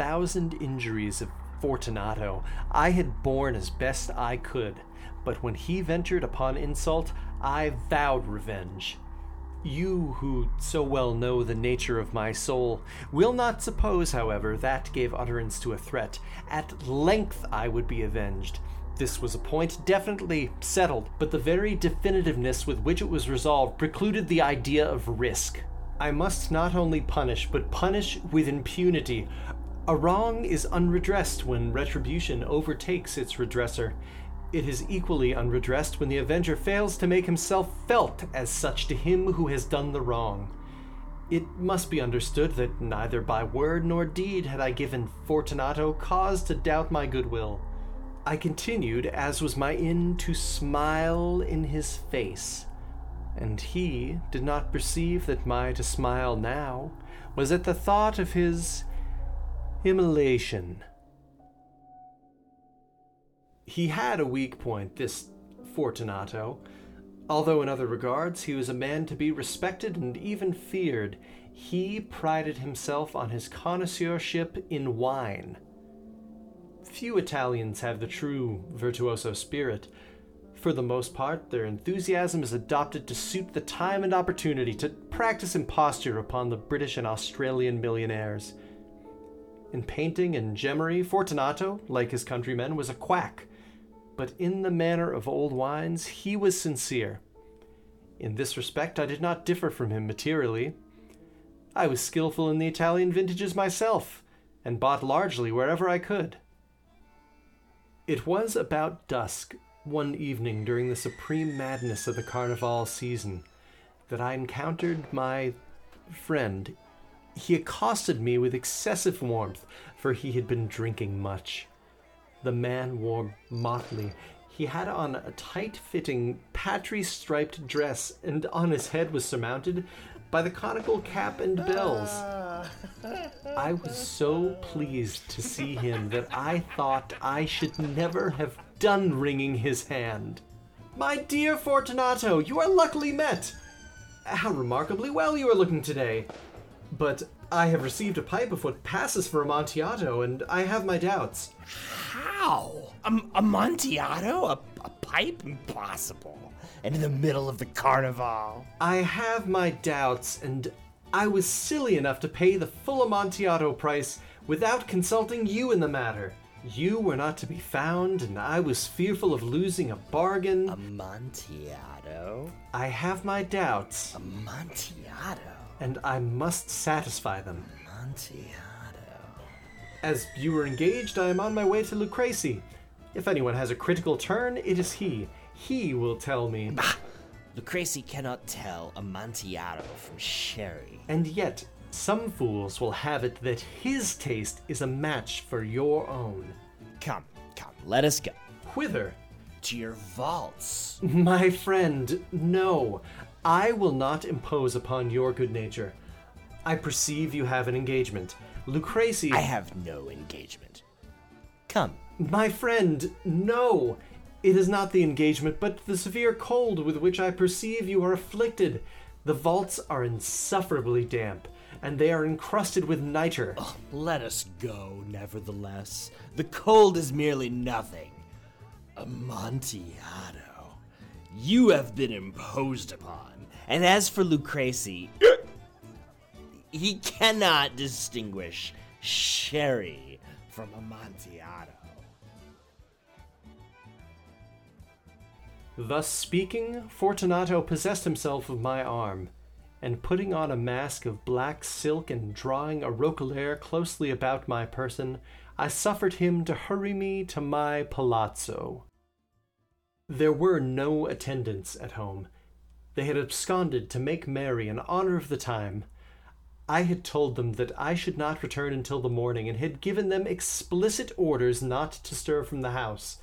thousand injuries of Fortunato I had borne as best I could, but when he ventured upon insult, I vowed revenge. You, who so well know the nature of my soul, will not suppose, however, that gave utterance to a threat. At length I would be avenged. This was a point definitely settled, but the very definitiveness with which it was resolved precluded the idea of risk. I must not only punish, but punish with impunity. A wrong is unredressed when retribution overtakes its redresser. It is equally unredressed when the avenger fails to make himself felt as such to him who has done the wrong. It must be understood that neither by word nor deed had I given Fortunato cause to doubt my goodwill. I continued, as was my in, to smile in his face, and he did not perceive that my to smile now was at the thought of his immolation. He had a weak point, this Fortunato. Although in other regards he was a man to be respected and even feared, he prided himself on his connoisseurship in wine. Few Italians have the true virtuoso spirit. For the most part, their enthusiasm is adopted to suit the time and opportunity to practice imposture upon the British and Australian millionaires. In painting and gemmery, Fortunato, like his countrymen, was a quack, but in the manner of old wines, he was sincere. In this respect, I did not differ from him materially. I was skilful in the Italian vintages myself, and bought largely wherever I could. It was about dusk, one evening during the supreme madness of the Carnival season, that I encountered my friend. He accosted me with excessive warmth, for he had been drinking much. The man wore motley. He had on a tight fitting, parti striped dress, and on his head was surmounted by the conical cap and bells. Ah. I was so pleased to see him that I thought I should never have done wringing his hand. My dear Fortunato, you are luckily met! How remarkably well you are looking today! But I have received a pipe of what passes for Amontillado, and I have my doubts. How? A, Amontillado? A, a pipe? Impossible. And in the middle of the carnival. I have my doubts, and I was silly enough to pay the full Amontillado price without consulting you in the matter. You were not to be found, and I was fearful of losing a bargain. Amontillado? I have my doubts, Amontillado? And I must satisfy them. Amontillado. As you were engaged, I am on my way to Luchresi. If anyone has a critical turn, it is he. He will tell me. Bah! Luchresi cannot tell Amontillado from sherry. And yet, some fools will have it that his taste is a match for your own. Come, come, let us go. Whither? To your vaults. My friend, no. I will not impose upon your good nature. I perceive you have an engagement. Luchresi. I have no engagement. Come. My friend, no. It is not the engagement, but the severe cold with which I perceive you are afflicted. The vaults are insufferably damp, and they are encrusted with nitre. Oh, let us go, nevertheless. The cold is merely nothing. Amontillado, you have been imposed upon. And as for Luchresi, he cannot distinguish sherry from Amontillado. Thus speaking, Fortunato possessed himself of my arm, and putting on a mask of black silk and drawing a roquelaire closely about my person, I suffered him to hurry me to my palazzo. There were no attendants at home. They had absconded to make merry in honor of the time. I had told them that I should not return until the morning, and had given them explicit orders not to stir from the house.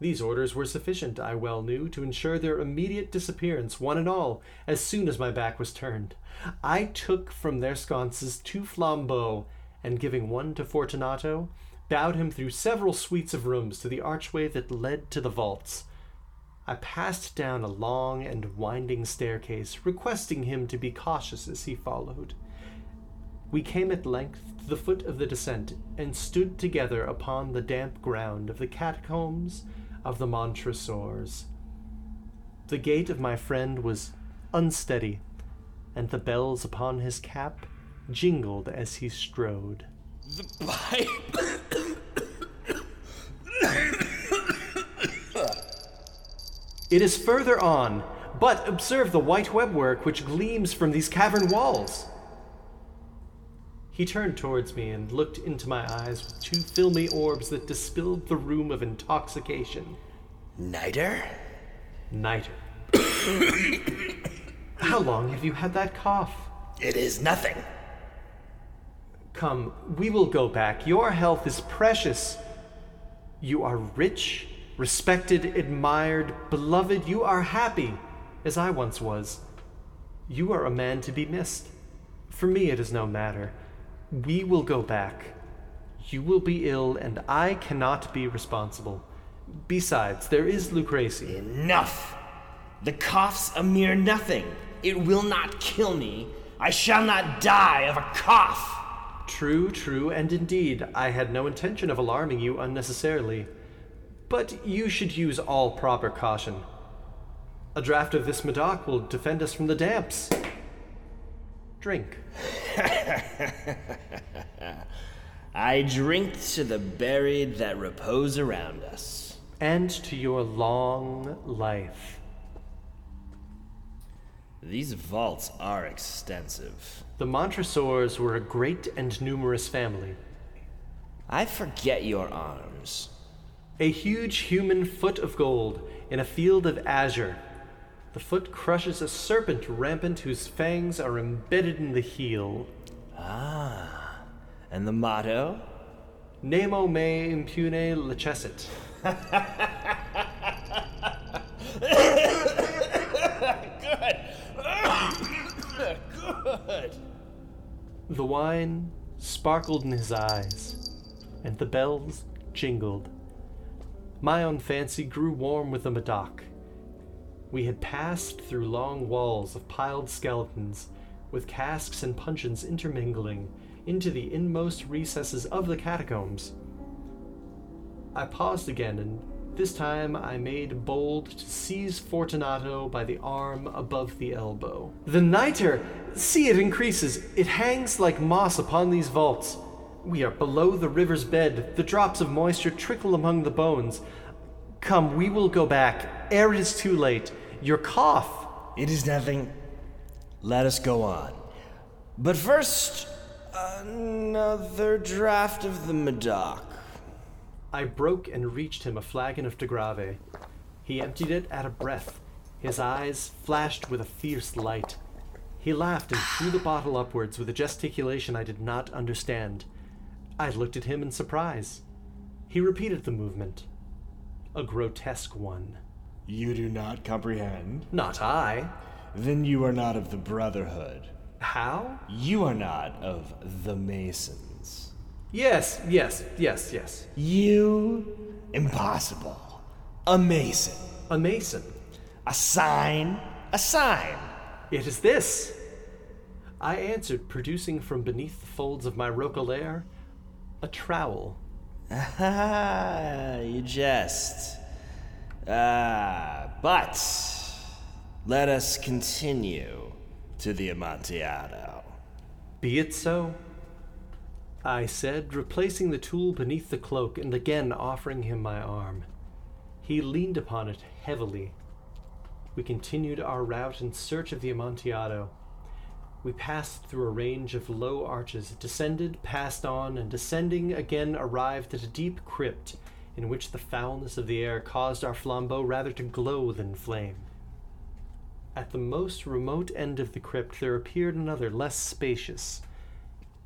These orders were sufficient, I well knew, to ensure their immediate disappearance, one and all, as soon as my back was turned. I took from their sconces two flambeaux, and giving one to Fortunato, bowed him through several suites of rooms to the archway that led to the vaults. I passed down a long and winding staircase, requesting him to be cautious as he followed. We came at length to the foot of the descent and stood together upon the damp ground of the catacombs of the Montresors. The gait of my friend was unsteady, and the bells upon his cap jingled as he strode. The pipe. It is further on, but observe the white webwork which gleams from these cavern walls. He turned towards me and looked into my eyes with two filmy orbs that dispelled the rheum of intoxication. Niter? Niter. How long have you had that cough? It is nothing. Come, we will go back. Your health is precious. You are rich, respected, admired, beloved. You are happy, as I once was. You are a man to be missed. For me, it is no matter. We will go back. You will be ill, and I cannot be responsible. Besides, there is Luchresi. Enough! The cough's a mere nothing. It will not kill me. I shall not die of a cough. True, true, and indeed, I had no intention of alarming you unnecessarily. But you should use all proper caution. A draught of this Medoc will defend us from the damps. Drink. I drink to the buried that repose around us. And to your long life. These vaults are extensive. The Montresors were a great and numerous family. I forget your arms. A huge human foot of gold in a field of azure. The foot crushes a serpent rampant whose fangs are embedded in the heel. Ah. And the motto? Nemo me impune lacessit. Good. The wine sparkled in his eyes, and the bells jingled. My own fancy grew warm with the Medoc. We had passed through long walls of piled skeletons, with casks and puncheons intermingling, into the inmost recesses of the catacombs. I paused again, and this time I made bold to seize Fortunato by the arm above the elbow. The niter! See, it increases. It hangs like moss upon these vaults. We are below the river's bed. The drops of moisture trickle among the bones. Come, we will go back, ere it is too late. Your cough. It is nothing. Let us go on. But first, another draft of the Medoc. I broke and reached him a flagon of De Grave. He emptied it at a breath. His eyes flashed with a fierce light. He laughed and threw the bottle upwards with a gesticulation I did not understand. I looked at him in surprise. He repeated the movement. A grotesque one. You do not comprehend? Not I. Then you are not of the Brotherhood. How? You are not of the Masons. Yes, yes, yes, yes. You? Impossible. A Mason. A mason. A sign? A sign. It is this. I answered, producing from beneath the folds of my roquelaire a trowel. Ah, you jest. Ah, but let us continue to the Amontillado. Be it so. I said, replacing the tool beneath the cloak and again offering him my arm. He leaned upon it heavily. We continued our route in search of the Amontillado. We passed through a range of low arches, descended, passed on, and descending again arrived at a deep crypt in which the foulness of the air caused our flambeau rather to glow than flame. At the most remote end of the crypt there appeared another less spacious.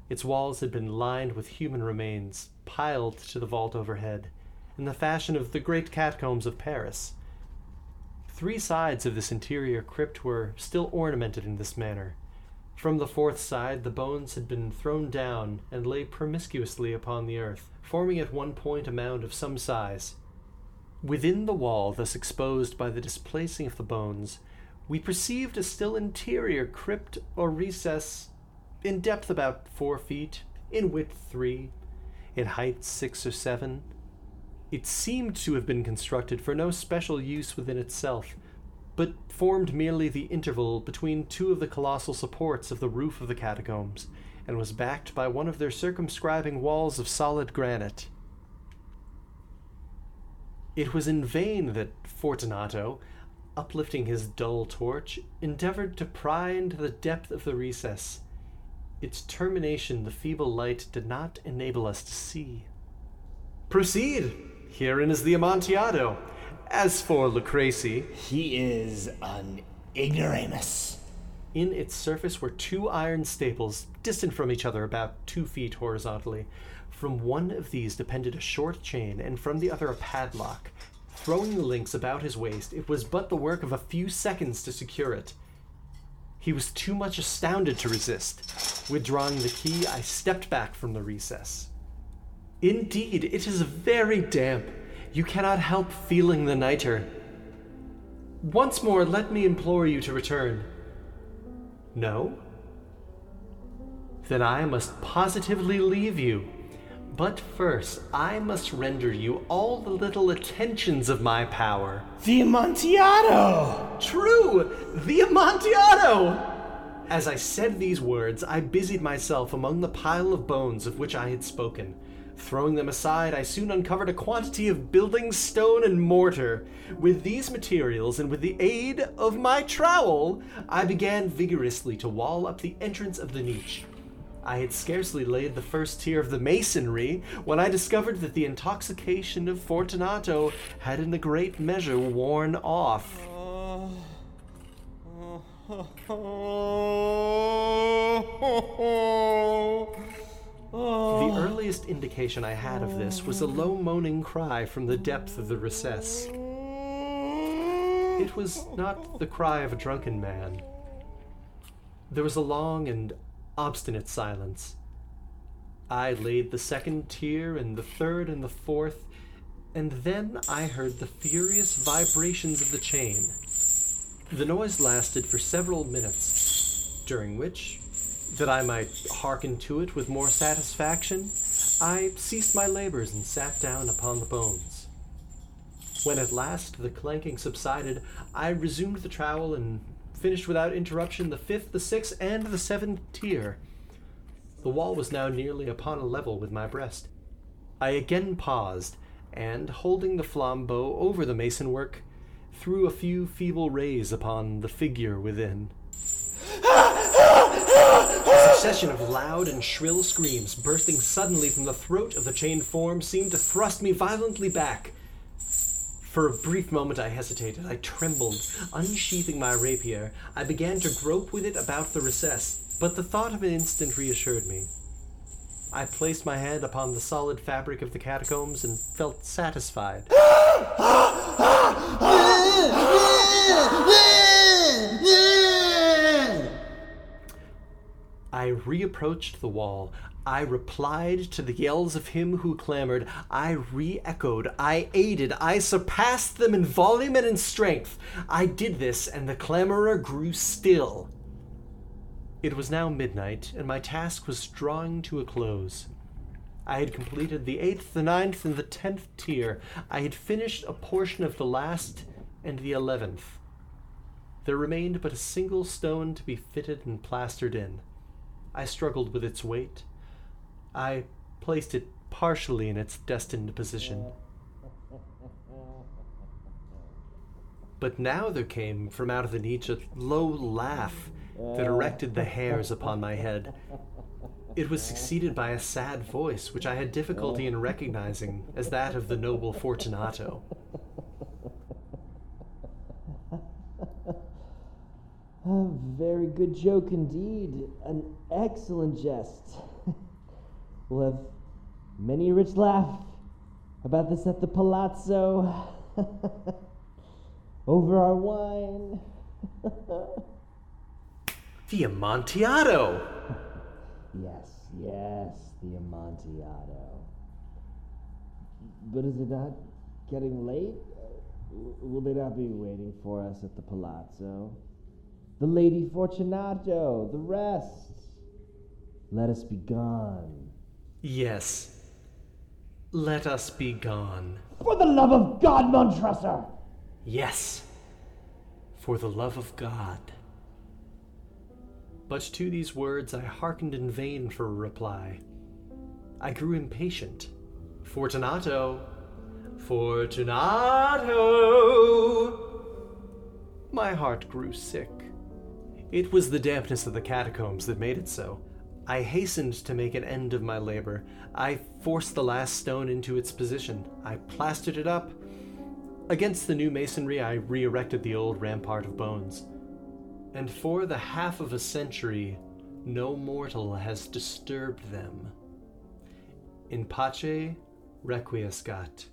Its walls had been lined with human remains, piled to the vault overhead, in the fashion of the great catacombs of Paris. Three sides of this interior crypt were still ornamented in this manner. From the fourth side, the bones had been thrown down and lay promiscuously upon the earth, forming at one point a mound of some size. Within the wall, thus exposed by the displacing of the bones, we perceived a still interior crypt or recess, in depth about four feet, in width three, in height six or seven. It seemed to have been constructed for no special use within itself, but formed merely the interval between two of the colossal supports of the roof of the catacombs, and was backed by one of their circumscribing walls of solid granite. It was in vain that Fortunato, uplifting his dull torch, endeavored to pry into the depth of the recess. Its termination the feeble light did not enable us to see. Proceed! Herein is the Amontillado. As for Lucrece, He is an ignoramus. in its surface were two iron staples, distant from each other about two feet horizontally. From one of these depended a short chain, and from the other a padlock. Throwing the links about his waist, it was but the work of a few seconds to secure it. He was too much astounded to resist. Withdrawing the key, I stepped back from the recess. Indeed, it is very damp. You cannot help feeling the nitre. Once more, let me implore you to return. No? Then I must positively leave you. But first, I must render you all the little attentions of my power. The Amontillado! True! The Amontillado! As I said these words, I busied myself among the pile of bones of which I had spoken. Throwing them aside, I soon uncovered a quantity of building stone and mortar. With these materials, and with the aid of my trowel, I began vigorously to wall up the entrance of the niche. I had scarcely laid the first tier of the masonry when I discovered that the intoxication of Fortunato had in a great measure worn off. The oh. earliest indication I had of this was a low moaning cry from the depth of the recess. It was not the cry of a drunken man. There was a long and obstinate silence. I laid the second tier and the third and the fourth, and then I heard the furious vibrations of the chain. The noise lasted for several minutes, during which, that I might hearken to it with more satisfaction, I ceased my labors and sat down upon the bones. When at last the clanking subsided, I resumed the trowel and finished without interruption the fifth, the sixth, and the seventh tier. The wall was now nearly upon a level with my breast. I again paused, and holding the flambeau over the mason work, threw a few feeble rays upon the figure within. A succession of loud and shrill screams bursting suddenly from the throat of the chained form seemed to thrust me violently back. For a brief moment I hesitated. I trembled. Unsheathing my rapier, I began to grope with it about the recess, but the thought of an instant reassured me. I placed my hand upon the solid fabric of the catacombs and felt satisfied. I reapproached the wall. I replied to the yells of him who clamored. I re echoed. I aided. I surpassed them in volume and in strength. I did this, and the clamorer grew still. It was now midnight, and my task was drawing to a close. I had completed the eighth, the ninth, and the tenth tier. I had finished a portion of the last and the eleventh. There remained but a single stone to be fitted and plastered in. I struggled with its weight. I placed it partially in its destined position. But now there came from out of the niche a low laugh that erected the hairs upon my head. It was succeeded by a sad voice, which I had difficulty in recognizing as that of the noble Fortunato. A very good joke indeed. An excellent jest. we'll have many a rich laugh about this at the palazzo. Over our wine. The Amontillado! Yes, yes, the Amontillado. But is it not getting late. Will they not be waiting for us at the palazzo? The Lady Fortunato, the rest. Let us be gone. Yes. Let us be gone. For the love of God, Montresor! Yes. For the love of God. But to these words I hearkened in vain for a reply. I grew impatient. Fortunato! Fortunato! My heart grew sick. It was the dampness of the catacombs that made it so. I hastened to make an end of my labor. I forced the last stone into its position. I plastered it up. Against the new masonry, I re erected the old rampart of bones. And for the half of a century, no mortal has disturbed them. In pace requiescat.